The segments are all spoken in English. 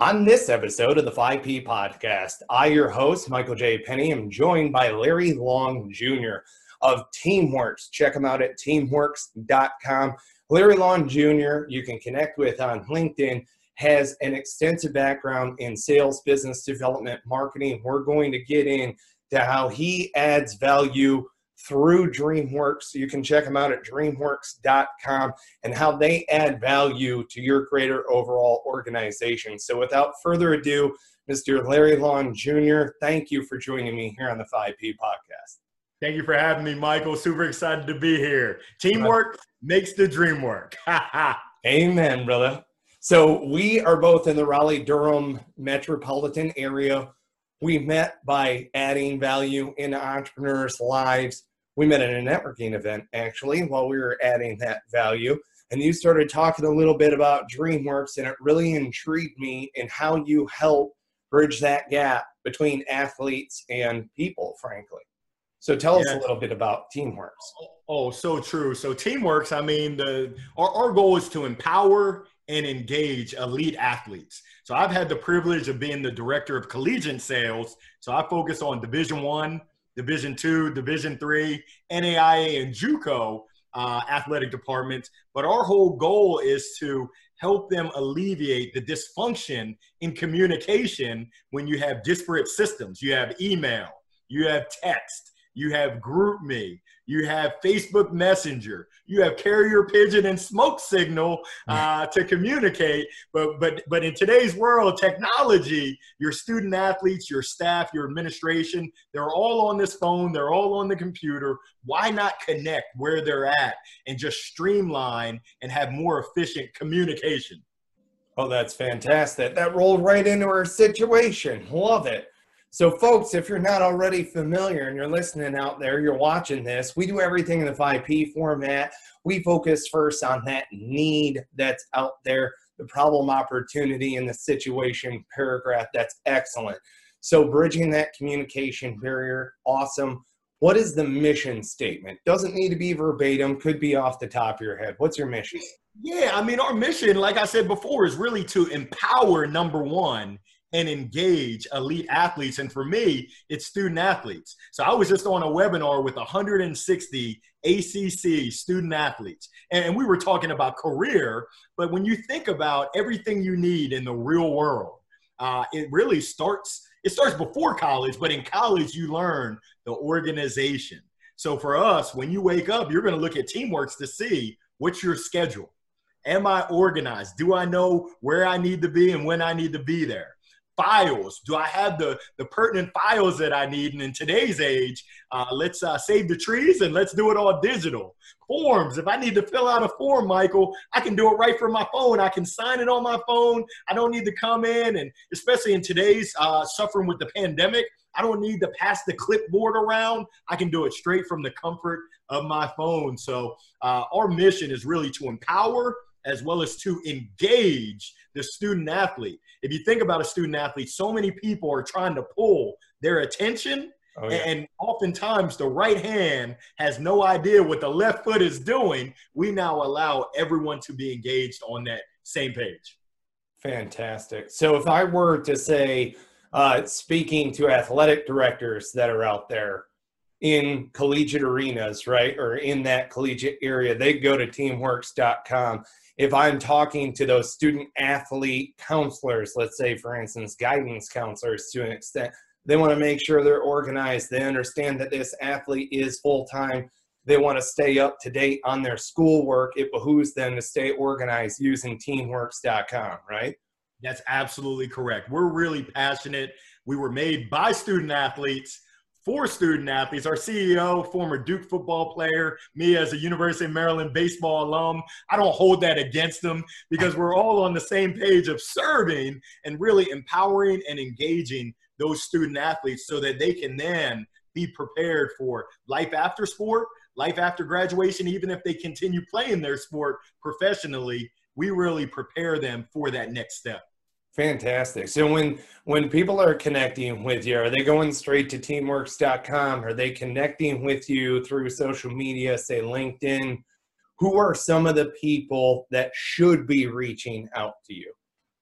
On this episode of the 5P podcast, I, your host, Michael J. Penny, am joined by Larry Long Jr. of Teamworks. Check him out at teamworks.com. Larry Long Jr., you can connect with on LinkedIn, has an extensive background in sales, business development, marketing. We're going to get into how he adds value through DreamWorks. You can check them out at dreamworks.com and how they add value to your greater overall organization. So, without further ado, Mr. Larry Long Jr., thank you for joining me here on the 5P podcast. Thank you for having me, Michael. Super excited to be here. Teamwork makes the dream work. Amen, brother. So, we are both in the Raleigh Durham metropolitan area. We met by adding value in entrepreneurs' lives we met at a networking event actually while we were adding that value and you started talking a little bit about dreamworks and it really intrigued me in how you help bridge that gap between athletes and people frankly. So tell yeah. us a little bit about teamworks oh, oh so true. So teamworks i mean the our, our goal is to empower and engage elite athletes. So i've had the privilege of being the director of collegiate sales. So i focus on division one Division two, Division three, NAIA, and JUCO uh, athletic departments. But our whole goal is to help them alleviate the dysfunction in communication when you have disparate systems. You have email, you have text, you have GroupMe, you have Facebook Messenger, you have carrier pigeon and smoke signal uh, to communicate. But but but in today's world, technology, your student athletes, your staff, your administration, they're all on this phone, they're all on the computer. Why not connect where they're at and just streamline and have more efficient communication? Oh, that's fantastic. That rolled right into our situation. Love it. So, folks, if you're not already familiar and you're listening out there, you're watching this, we do everything in the 5P format. We focus first on that need that's out there, the problem, opportunity, and the situation paragraph. That's excellent. So, bridging that communication barrier, awesome. What is the mission statement? Doesn't need to be verbatim, could be off the top of your head. What's your mission? Yeah, I mean, our mission, like I said before, is really to empower number one and engage elite athletes. And for me, it's student athletes. So I was just on a webinar with 160 ACC student athletes, and we were talking about career. But when you think about everything you need in the real world, uh, it really starts. It starts before college, but in college you learn the organization. So for us, when you wake up, you're going to look at Teamworks to see what's your schedule. Am I organized? Do I know where I need to be and when I need to be there? Files? Do I have the, the pertinent files that I need? And in today's age, uh, let's uh, save the trees and let's do it all digital. Forms, if I need to fill out a form, Michael, I can do it right from my phone. I can sign it on my phone. I don't need to come in. And especially in today's uh, suffering with the pandemic, I don't need to pass the clipboard around. I can do it straight from the comfort of my phone. So, uh, our mission is really to empower as well as to engage the student athlete. If you think about a student athlete, so many people are trying to pull their attention. Oh, yeah. And oftentimes the right hand has no idea what the left foot is doing. We now allow everyone to be engaged on that same page. Fantastic. So if I were to say, uh, speaking to athletic directors that are out there in collegiate arenas, right, or in that collegiate area, they go to teamworks.com if I'm talking to those student athlete counselors, let's say, for instance, guidance counselors to an extent, they want to make sure they're organized. They understand that this athlete is full time. They want to stay up to date on their schoolwork. It behooves them to stay organized using teamworks.com, right? That's absolutely correct. We're really passionate. We were made by student athletes for student athletes. Our CEO, former Duke football player, me as a University of Maryland baseball alum, I don't hold that against them because we're all on the same page of serving and really empowering and engaging those student athletes so that they can then be prepared for life after sport, life after graduation, even if they continue playing their sport professionally. We really prepare them for that next step. Fantastic. So when when people are connecting with you, are they going straight to teamworks.com? Are they connecting with you through social media, say LinkedIn? Who are some of the people that should be reaching out to you?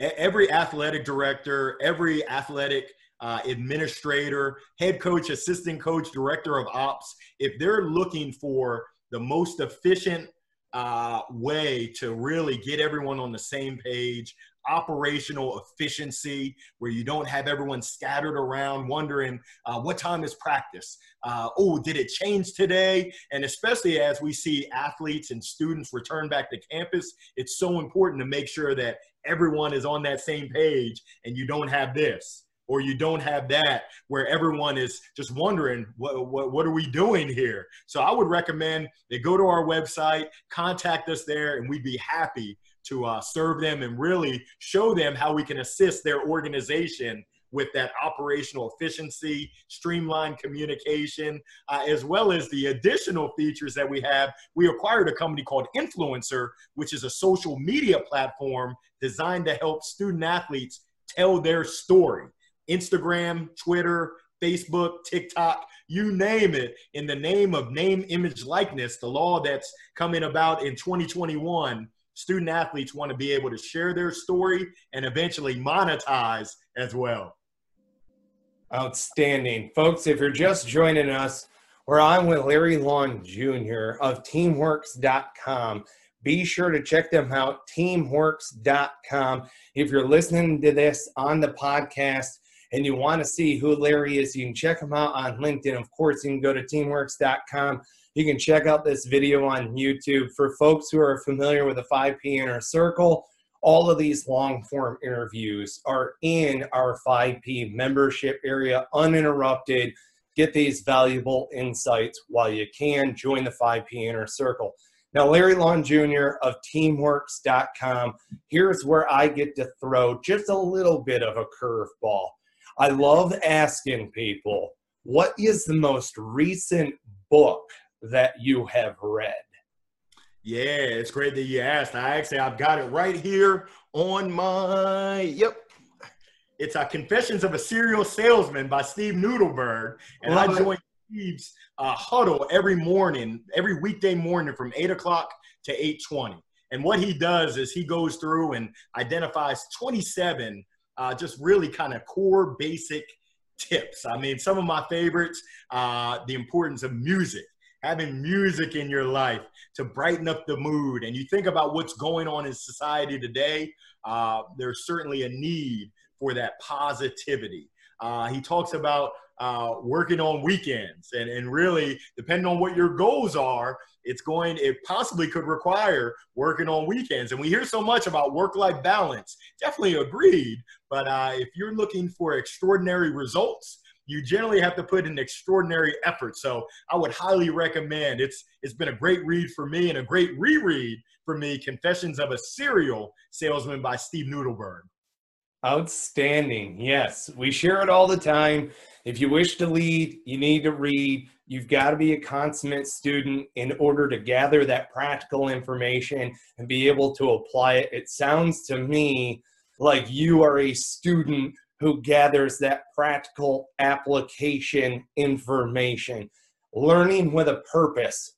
every athletic director, every athletic uh, administrator, head coach, assistant coach, director of ops, if they're looking for the most efficient uh, way to really get everyone on the same page, operational efficiency, where you don't have everyone scattered around wondering uh, what time is practice? Uh, oh, did it change today? And especially as we see athletes and students return back to campus, it's so important to make sure that everyone is on that same page and you don't have this or you don't have that where everyone is just wondering what, what, what are we doing here so i would recommend they go to our website contact us there and we'd be happy to uh, serve them and really show them how we can assist their organization with that operational efficiency, streamlined communication, uh, as well as the additional features that we have. We acquired a company called Influencer, which is a social media platform designed to help student athletes tell their story. Instagram, Twitter, Facebook, TikTok, you name it, in the name of name, image, likeness, the law that's coming about in 2021, student athletes want to be able to share their story and eventually monetize as well. Outstanding. Folks, if you're just joining us, we're on with Larry Long Jr. of teamworks.com. Be sure to check them out, teamworks.com. If you're listening to this on the podcast, and you want to see who Larry is, you can check him out on LinkedIn. Of course, you can go to teamworks.com. You can check out this video on YouTube. For folks who are familiar with the 5P Inner Circle, all of these long form interviews are in our 5P membership area uninterrupted. Get these valuable insights while you can. Join the 5P Inner Circle. Now, Larry Long Jr. of teamworks.com, here's where I get to throw just a little bit of a curveball. I love asking people, what is the most recent book that you have read? Yeah, it's great that you asked. I actually I've got it right here on my yep. It's a Confessions of a Serial Salesman by Steve Nudelberg. And Love I join Steve's uh, huddle every morning, every weekday morning from 8 o'clock to 8.20. And what he does is he goes through and identifies 27 uh, just really kind of core basic tips. I mean, some of my favorites, uh, the importance of music, having music in your life to brighten up the mood. And you think about what's going on in society today, uh, there's certainly a need for that positivity. Uh, he talks about uh, working on weekends. And, and really depending on what your goals are it's going it possibly could require working on weekends. And we hear so much about work-life balance. Definitely agreed. But uh, if you're looking for extraordinary results you generally have to put in extraordinary effort. So i would highly recommend it's it's been a great read for me and a great reread for me confessions of a serial salesman by steve nudelberg Outstanding. Yes, we share it all the time. If you wish to lead, you need to read. You've got to be a consummate student in order to gather that practical information and be able to apply it. It sounds to me like you are a student who gathers that practical application information, learning with a purpose,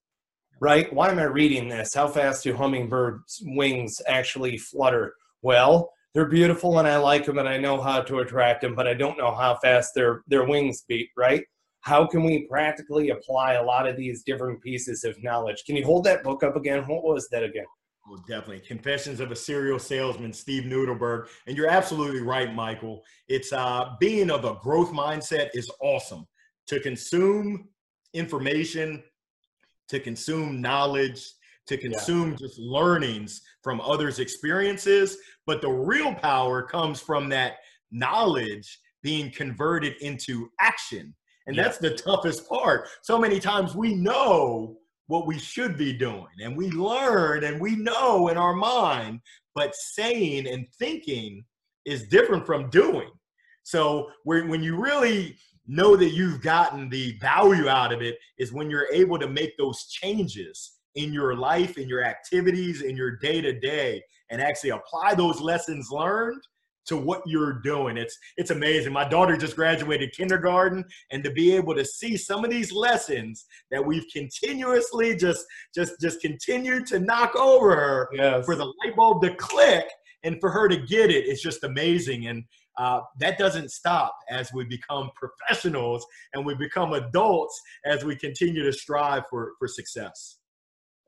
right? Why am I reading this? How fast do hummingbirds' wings actually flutter? Well, they're beautiful and I like them and I know how to attract them, but I don't know how fast their their wings beat, right? How can we practically apply a lot of these different pieces of knowledge? Can you hold that book up again? What was that again? Oh, definitely. Confessions of a Serial Salesman, Steve Nudelberg. And you're absolutely right, Michael. It's uh, being of a growth mindset is awesome. To consume information, to consume knowledge, to consume yeah. just learnings from others' experiences. But the real power comes from that knowledge being converted into action. And yeah. that's the toughest part. So many times we know what we should be doing and we learn and we know in our mind, but saying and thinking is different from doing. So when you really know that you've gotten the value out of it is when you're able to make those changes in your life, in your activities, in your day to day, and actually apply those lessons learned to what you're doing. It's it's amazing. My daughter just graduated kindergarten and to be able to see some of these lessons that we've continuously just just just continued to knock over her yes. for the light bulb to click and for her to get it, it is just amazing. And uh, that doesn't stop as we become professionals and we become adults as we continue to strive for, for success.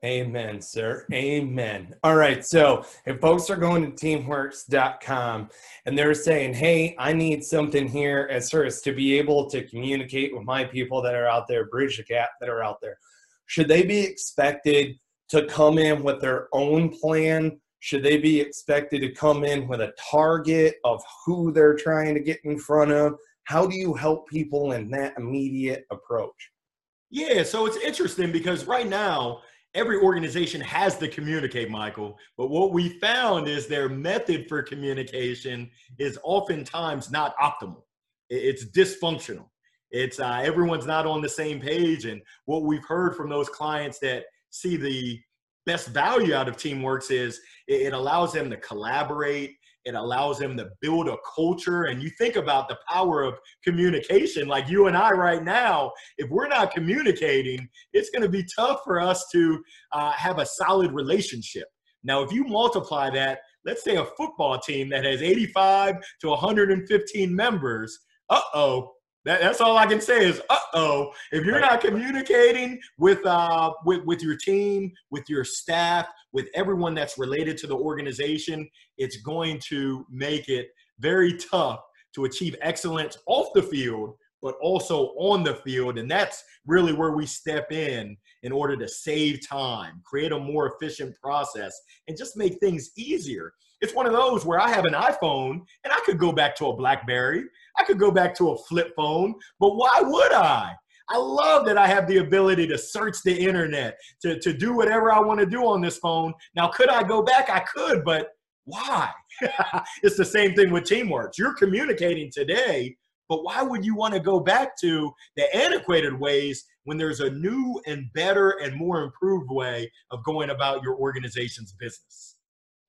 Amen, sir. Amen. All right. So if folks are going to teamworks.com and they're saying, hey, I need something here as first to be able to communicate with my people that are out there, bridge the gap that are out there, should they be expected to come in with their own plan? Should they be expected to come in with a target of who they're trying to get in front of? How do you help people in that immediate approach? Yeah, so it's interesting because right now, every organization has to communicate, Michael. But what we found is their method for communication is oftentimes not optimal. It's dysfunctional. It's uh, everyone's not on the same page. And what we've heard from those clients that see the best value out of Teamworks is it allows them to collaborate it allows them to build a culture. And you think about the power of communication, like you and I right now, if we're not communicating, it's going to be tough for us to uh, have a solid relationship. Now, if you multiply that, let's say a football team that has 85 to 115 members, uh oh, that, that's all I can say is, uh oh. If you're not communicating with uh with with your team, with your staff, with everyone that's related to the organization, it's going to make it very tough to achieve excellence off the field, but also on the field. And that's really where we step in in order to save time, create a more efficient process, and just make things easier. It's one of those where I have an iPhone and I could go back to a Blackberry I could go back to a flip phone, but why would I? I love that I have the ability to search the internet, to, to do whatever I want to do on this phone. Now, could I go back? I could, but why? it's the same thing with teamwork. You're communicating today, but why would you want to go back to the antiquated ways when there's a new and better and more improved way of going about your organization's business?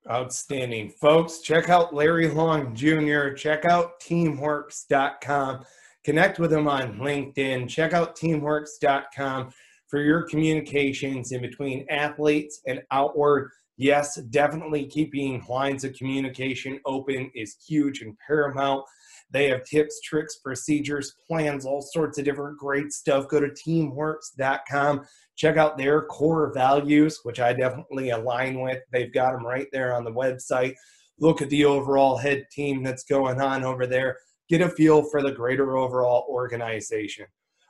Outstanding. Folks, check out Larry Long Jr., check out teamworks.com, connect with him on LinkedIn, check out teamworks.com for your communications in between athletes and outward. Yes, definitely keeping lines of communication open is huge and paramount. They have tips, tricks, procedures, plans, all sorts of different great stuff. Go to teamworks.com. Check out their core values, which I definitely align with. They've got them right there on the website. Look at the overall head team that's going on over there. Get a feel for the greater overall organization.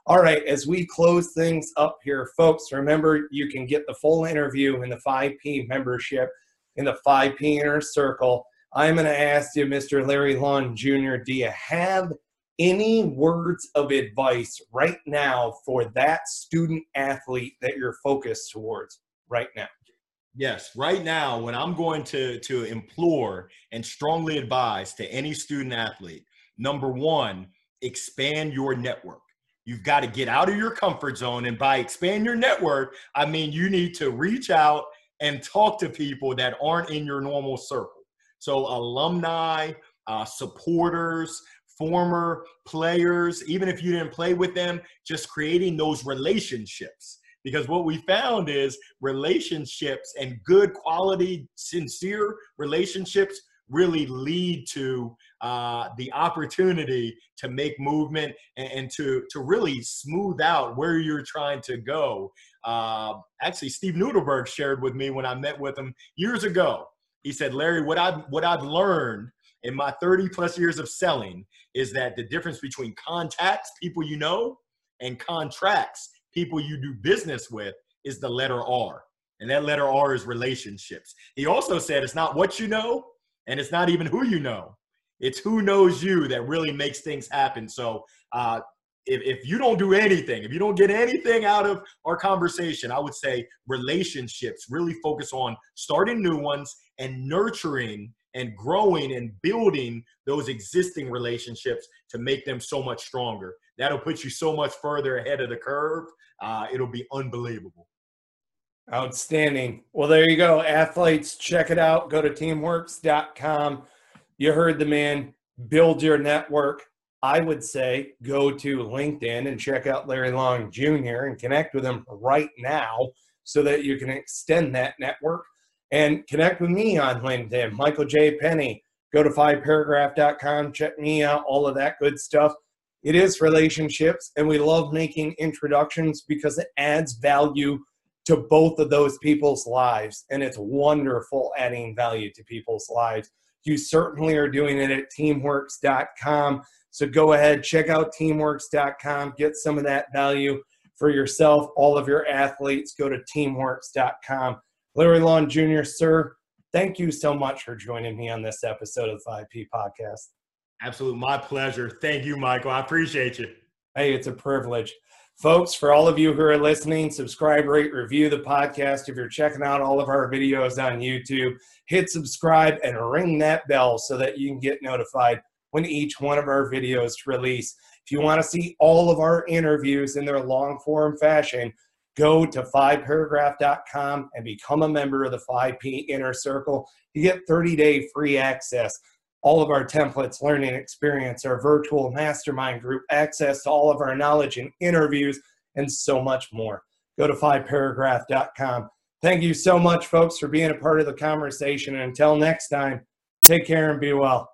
All right, as we close things up here, folks, remember you can get the full interview in the 5P membership in the 5P Inner Circle. I'm going to ask you, Mr. Larry Long Jr., do you have any words of advice right now for that student athlete that you're focused towards right now? Yes, right now, when I'm going to, to implore and strongly advise to any student athlete, number one, expand your network. You've got to get out of your comfort zone. And by expand your network, I mean you need to reach out and talk to people that aren't in your normal circle. So, alumni, uh, supporters, former players, even if you didn't play with them, just creating those relationships. Because what we found is relationships and good quality, sincere relationships really lead to uh, the opportunity to make movement and, and, to, to really smooth out where you're trying to go. Uh, actually, Steve Nudelberg shared with me when I met with him years ago. He said, Larry, what I've, what I've learned in my 30 plus years of selling is that the difference between contacts, people you know, and contracts, people you do business with, is the letter R. And that letter R is relationships. He also said it's not what you know, and it's not even who you know. It's who knows you that really makes things happen. So uh, if, if you don't do anything, if you don't get anything out of our conversation, I would say relationships really focus on starting new ones and nurturing and growing and building those existing relationships to make them so much stronger. That'll put you so much further ahead of the curve. Uh, it'll be unbelievable. Outstanding. Well, there you go. Athletes, check it out. Go to teamworks.com. You heard the man. Build your network. I would say go to LinkedIn and check out Larry Long Jr. and connect with him right now so that you can extend that network And connect with me on LinkedIn, Michael J. Penny. Go to fiveparagraph.com, check me out, all of that good stuff. It is relationships, and we love making introductions because it adds value to both of those people's lives. And it's wonderful adding value to people's lives. You certainly are doing it at teamworks.com. So go ahead, check out teamworks.com, get some of that value for yourself, all of your athletes. Go to teamworks.com. Larry Long Jr., sir, thank you so much for joining me on this episode of the 5P podcast. Absolutely. My pleasure. Thank you, Michael. I appreciate you. Hey, it's a privilege. Folks, for all of you who are listening, subscribe, rate, review the podcast. If you're checking out all of our videos on YouTube, hit subscribe and ring that bell so that you can get notified when each one of our videos release. If you want to see all of our interviews in their long form fashion, go to fiveparagraph.com and become a member of the 5P Inner Circle. You get 30 day free access all of our templates, learning experience, our virtual mastermind group, access to all of our knowledge and interviews, and so much more. Go to fiveparagraph.com. Thank you so much, folks, for being a part of the conversation. And until next time, take care and be well.